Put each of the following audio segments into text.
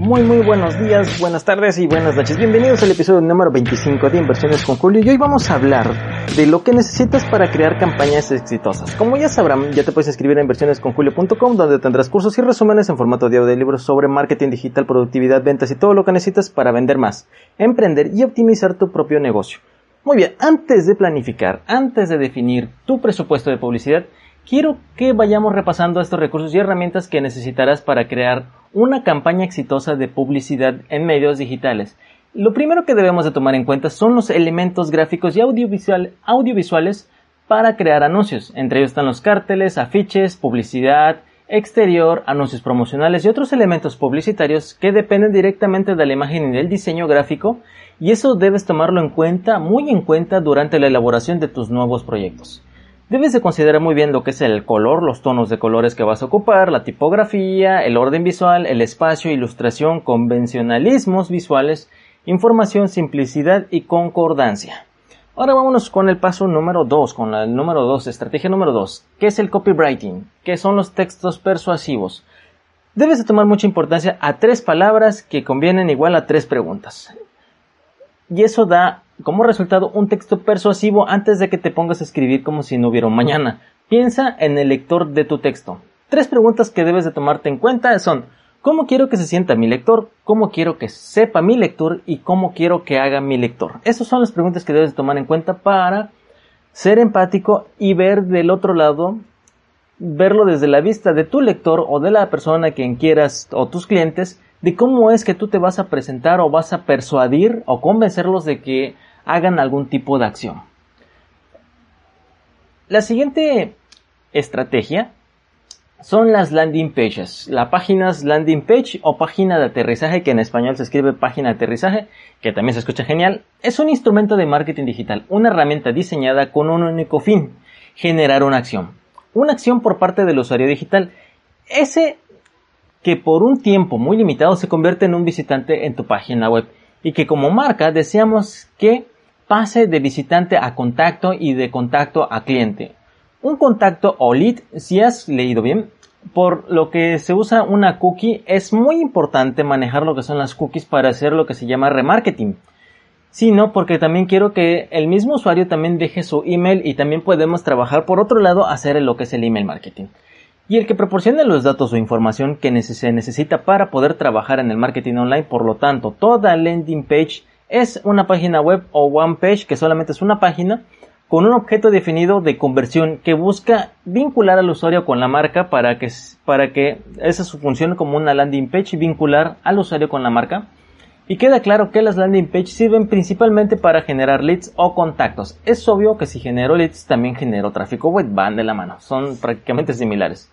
Muy muy buenos días, buenas tardes y buenas noches. Bienvenidos al episodio número 25 de Inversiones con Julio y hoy vamos a hablar de lo que necesitas para crear campañas exitosas. Como ya sabrán, ya te puedes escribir a inversionesconjulio.com donde tendrás cursos y resúmenes en formato de audio de libros sobre marketing digital, productividad, ventas y todo lo que necesitas para vender más, emprender y optimizar tu propio negocio. Muy bien, antes de planificar, antes de definir tu presupuesto de publicidad, quiero que vayamos repasando estos recursos y herramientas que necesitarás para crear una campaña exitosa de publicidad en medios digitales. Lo primero que debemos de tomar en cuenta son los elementos gráficos y audiovisuales para crear anuncios. Entre ellos están los cárteles, afiches, publicidad, exterior, anuncios promocionales y otros elementos publicitarios que dependen directamente de la imagen y del diseño gráfico y eso debes tomarlo en cuenta, muy en cuenta durante la elaboración de tus nuevos proyectos. Debes de considerar muy bien lo que es el color, los tonos de colores que vas a ocupar, la tipografía, el orden visual, el espacio, ilustración, convencionalismos visuales, información, simplicidad y concordancia. Ahora vámonos con el paso número 2, con el número 2, estrategia número 2, que es el copywriting, que son los textos persuasivos. Debes de tomar mucha importancia a tres palabras que convienen igual a tres preguntas. Y eso da como resultado un texto persuasivo antes de que te pongas a escribir como si no hubiera un mañana. Piensa en el lector de tu texto. Tres preguntas que debes de tomarte en cuenta son ¿Cómo quiero que se sienta mi lector? ¿Cómo quiero que sepa mi lector? ¿Y cómo quiero que haga mi lector? Esas son las preguntas que debes de tomar en cuenta para ser empático y ver del otro lado, verlo desde la vista de tu lector o de la persona a quien quieras o tus clientes, de cómo es que tú te vas a presentar o vas a persuadir o convencerlos de que hagan algún tipo de acción. La siguiente estrategia son las landing pages. La página es landing page o página de aterrizaje, que en español se escribe página de aterrizaje, que también se escucha genial. Es un instrumento de marketing digital, una herramienta diseñada con un único fin, generar una acción. Una acción por parte del usuario digital. Ese que por un tiempo muy limitado se convierte en un visitante en tu página web y que como marca deseamos que pase de visitante a contacto y de contacto a cliente. Un contacto o lead, si has leído bien, por lo que se usa una cookie, es muy importante manejar lo que son las cookies para hacer lo que se llama remarketing. Sino porque también quiero que el mismo usuario también deje su email y también podemos trabajar por otro lado hacer lo que es el email marketing. Y el que proporcione los datos o información que se necesita para poder trabajar en el marketing online, por lo tanto, toda landing page es una página web o one page que solamente es una página con un objeto definido de conversión que busca vincular al usuario con la marca para que, para que esa su función como una landing page y vincular al usuario con la marca. Y queda claro que las landing page sirven principalmente para generar leads o contactos. Es obvio que si genero leads también genero tráfico web, van de la mano, son prácticamente similares.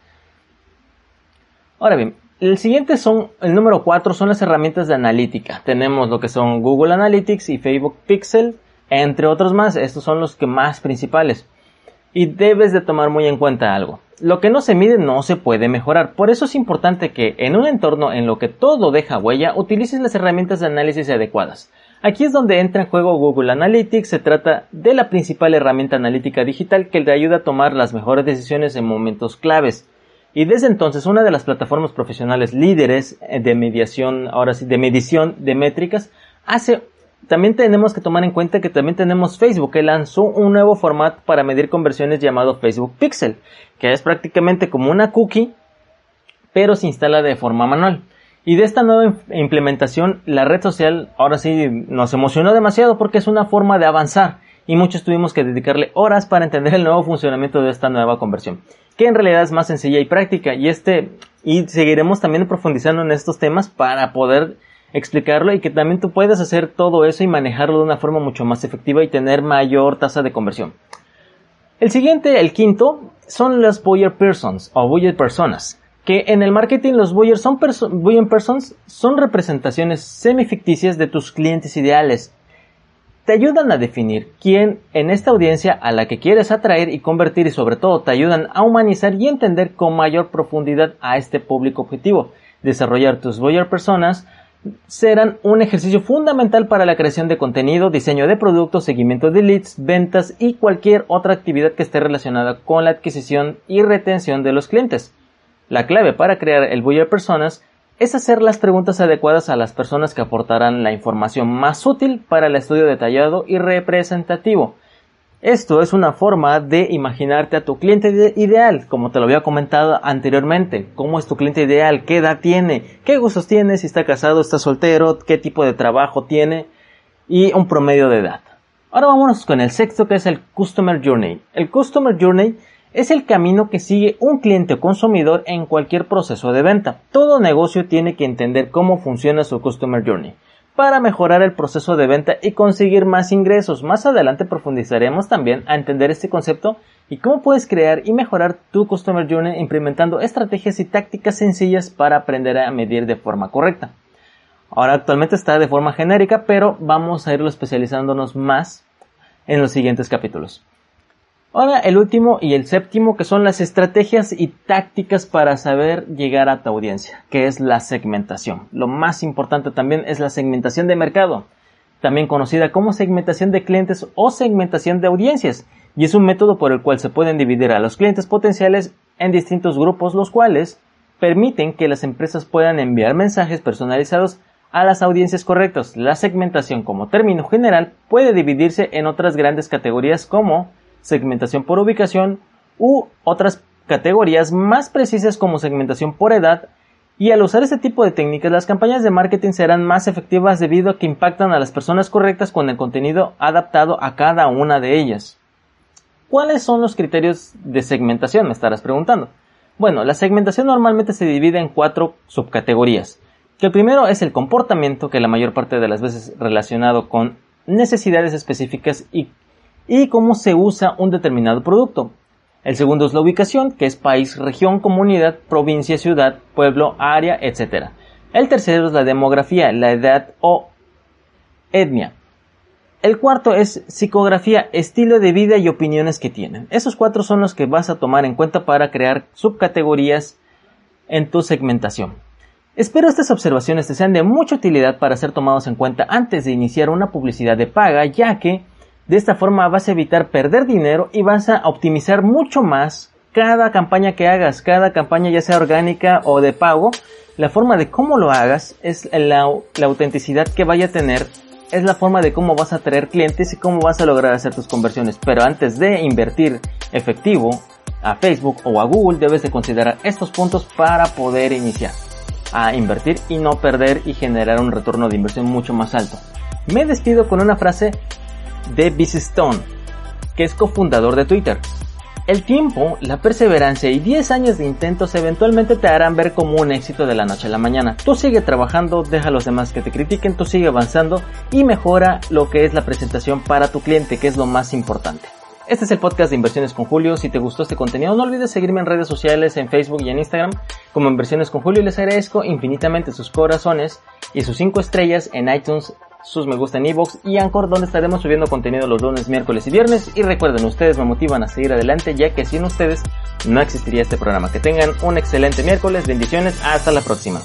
Ahora bien, el siguiente son, el número 4 son las herramientas de analítica. Tenemos lo que son Google Analytics y Facebook Pixel, entre otros más. Estos son los que más principales. Y debes de tomar muy en cuenta algo. Lo que no se mide no se puede mejorar. Por eso es importante que en un entorno en lo que todo deja huella, utilices las herramientas de análisis adecuadas. Aquí es donde entra en juego Google Analytics. Se trata de la principal herramienta analítica digital que te ayuda a tomar las mejores decisiones en momentos claves. Y desde entonces una de las plataformas profesionales líderes de mediación, ahora sí, de medición de métricas, hace también tenemos que tomar en cuenta que también tenemos Facebook, que lanzó un nuevo formato para medir conversiones llamado Facebook Pixel, que es prácticamente como una cookie, pero se instala de forma manual. Y de esta nueva implementación, la red social ahora sí nos emocionó demasiado porque es una forma de avanzar y muchos tuvimos que dedicarle horas para entender el nuevo funcionamiento de esta nueva conversión que en realidad es más sencilla y práctica. Y este, y seguiremos también profundizando en estos temas para poder explicarlo y que también tú puedas hacer todo eso y manejarlo de una forma mucho más efectiva y tener mayor tasa de conversión. El siguiente, el quinto, son las buyer persons o buyer personas. Que en el marketing los buyer, son buyer persons son representaciones semificticias de tus clientes ideales te ayudan a definir quién en esta audiencia a la que quieres atraer y convertir y sobre todo te ayudan a humanizar y entender con mayor profundidad a este público objetivo. Desarrollar tus buyer personas serán un ejercicio fundamental para la creación de contenido, diseño de productos, seguimiento de leads, ventas y cualquier otra actividad que esté relacionada con la adquisición y retención de los clientes. La clave para crear el buyer personas es hacer las preguntas adecuadas a las personas que aportarán la información más útil para el estudio detallado y representativo. Esto es una forma de imaginarte a tu cliente ideal, como te lo había comentado anteriormente. ¿Cómo es tu cliente ideal? ¿Qué edad tiene? ¿Qué gustos tiene? Si está casado, está soltero, qué tipo de trabajo tiene y un promedio de edad. Ahora vámonos con el sexto que es el Customer Journey. El Customer Journey es el camino que sigue un cliente o consumidor en cualquier proceso de venta. Todo negocio tiene que entender cómo funciona su Customer Journey para mejorar el proceso de venta y conseguir más ingresos. Más adelante profundizaremos también a entender este concepto y cómo puedes crear y mejorar tu Customer Journey implementando estrategias y tácticas sencillas para aprender a medir de forma correcta. Ahora actualmente está de forma genérica, pero vamos a irlo especializándonos más en los siguientes capítulos. Ahora el último y el séptimo que son las estrategias y tácticas para saber llegar a tu audiencia, que es la segmentación. Lo más importante también es la segmentación de mercado, también conocida como segmentación de clientes o segmentación de audiencias, y es un método por el cual se pueden dividir a los clientes potenciales en distintos grupos, los cuales permiten que las empresas puedan enviar mensajes personalizados a las audiencias correctas. La segmentación como término general puede dividirse en otras grandes categorías como segmentación por ubicación u otras categorías más precisas como segmentación por edad y al usar este tipo de técnicas las campañas de marketing serán más efectivas debido a que impactan a las personas correctas con el contenido adaptado a cada una de ellas. ¿Cuáles son los criterios de segmentación? Me estarás preguntando. Bueno, la segmentación normalmente se divide en cuatro subcategorías. El primero es el comportamiento, que la mayor parte de las veces relacionado con necesidades específicas y y cómo se usa un determinado producto. El segundo es la ubicación, que es país, región, comunidad, provincia, ciudad, pueblo, área, etc. El tercero es la demografía, la edad o etnia. El cuarto es psicografía, estilo de vida y opiniones que tienen. Esos cuatro son los que vas a tomar en cuenta para crear subcategorías en tu segmentación. Espero estas observaciones te sean de mucha utilidad para ser tomados en cuenta antes de iniciar una publicidad de paga, ya que de esta forma vas a evitar perder dinero y vas a optimizar mucho más cada campaña que hagas, cada campaña ya sea orgánica o de pago. La forma de cómo lo hagas es la, autenticidad que vaya a tener, es la forma de cómo vas a traer clientes y cómo vas a lograr hacer tus conversiones. Pero antes de invertir efectivo a Facebook o a Google debes de considerar estos puntos para poder iniciar a invertir y no perder y generar un retorno de inversión mucho más alto. Me despido con una frase de Biz Stone, que es cofundador de Twitter. El tiempo, la perseverancia y 10 años de intentos eventualmente te harán ver como un éxito de la noche a la mañana. Tú sigue trabajando, deja a los demás que te critiquen, tú sigue avanzando y mejora lo que es la presentación para tu cliente, que es lo más importante. Este es el podcast de Inversiones con Julio. Si te gustó este contenido, no olvides seguirme en redes sociales, en Facebook y en Instagram como Inversiones con Julio. Les agradezco infinitamente sus corazones y sus 5 estrellas en iTunes sus me gusta en iVoox y Anchor, donde estaremos subiendo contenido los lunes, miércoles y viernes. Y recuerden, ustedes me motivan a seguir adelante, ya que sin ustedes no existiría este programa. Que tengan un excelente miércoles, bendiciones, hasta la próxima.